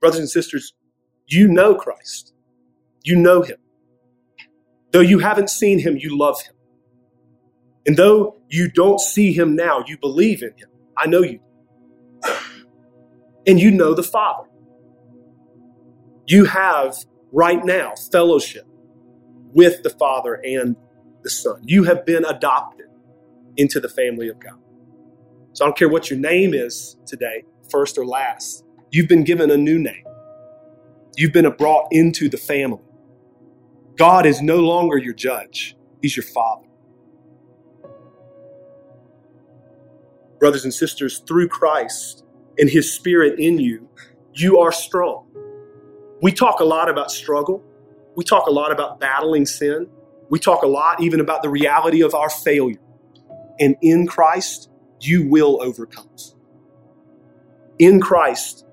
Brothers and sisters, you know Christ. You know him. Though you haven't seen him, you love him. And though you don't see him now, you believe in him. I know you. And you know the Father. You have right now fellowship with the Father and the Son. You have been adopted into the family of God. So I don't care what your name is today, first or last. You've been given a new name. You've been brought into the family. God is no longer your judge, He's your Father. Brothers and sisters, through Christ and His Spirit in you, you are strong. We talk a lot about struggle. We talk a lot about battling sin. We talk a lot even about the reality of our failure. And in Christ, you will overcome. In Christ,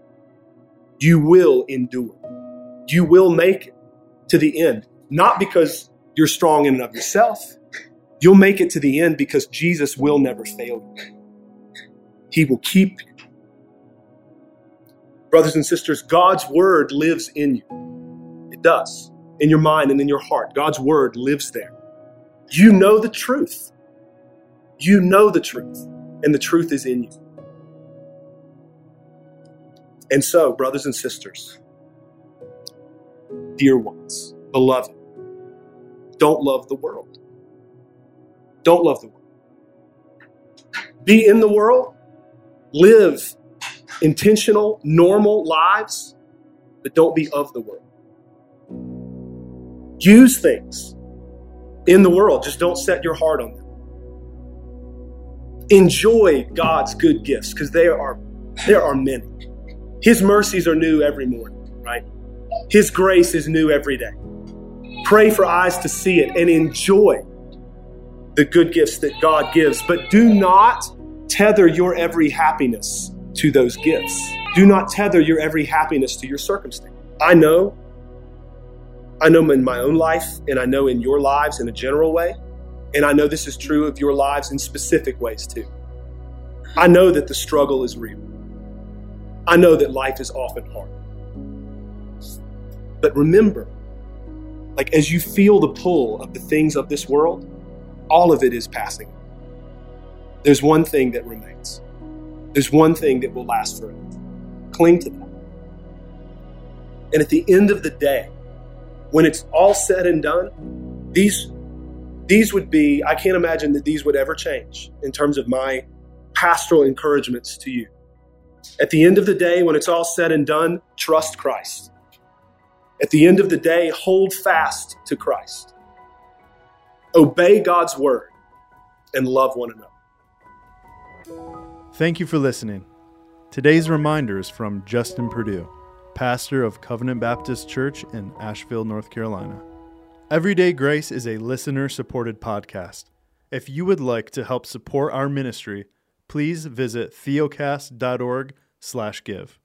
you will endure. You will make it to the end, not because you're strong in and of yourself. You'll make it to the end because Jesus will never fail you. He will keep you. Brothers and sisters, God's word lives in you. It does. In your mind and in your heart. God's word lives there. You know the truth. You know the truth, and the truth is in you. And so, brothers and sisters, dear ones, beloved, don't love the world. Don't love the world. Be in the world, live intentional, normal lives, but don't be of the world. Use things in the world, just don't set your heart on them. Enjoy God's good gifts because there are there are many. His mercies are new every morning, right? His grace is new every day. Pray for eyes to see it and enjoy the good gifts that God gives, but do not tether your every happiness to those gifts. Do not tether your every happiness to your circumstance. I know, I know in my own life, and I know in your lives in a general way, and I know this is true of your lives in specific ways too. I know that the struggle is real. I know that life is often hard. But remember, like as you feel the pull of the things of this world, all of it is passing. There's one thing that remains. There's one thing that will last forever. Cling to that. And at the end of the day, when it's all said and done, these these would be, I can't imagine that these would ever change in terms of my pastoral encouragements to you. At the end of the day, when it's all said and done, trust Christ. At the end of the day, hold fast to Christ. Obey God's word and love one another. Thank you for listening. Today's reminder is from Justin Perdue, pastor of Covenant Baptist Church in Asheville, North Carolina. Everyday Grace is a listener supported podcast. If you would like to help support our ministry, please visit theocast.org/give.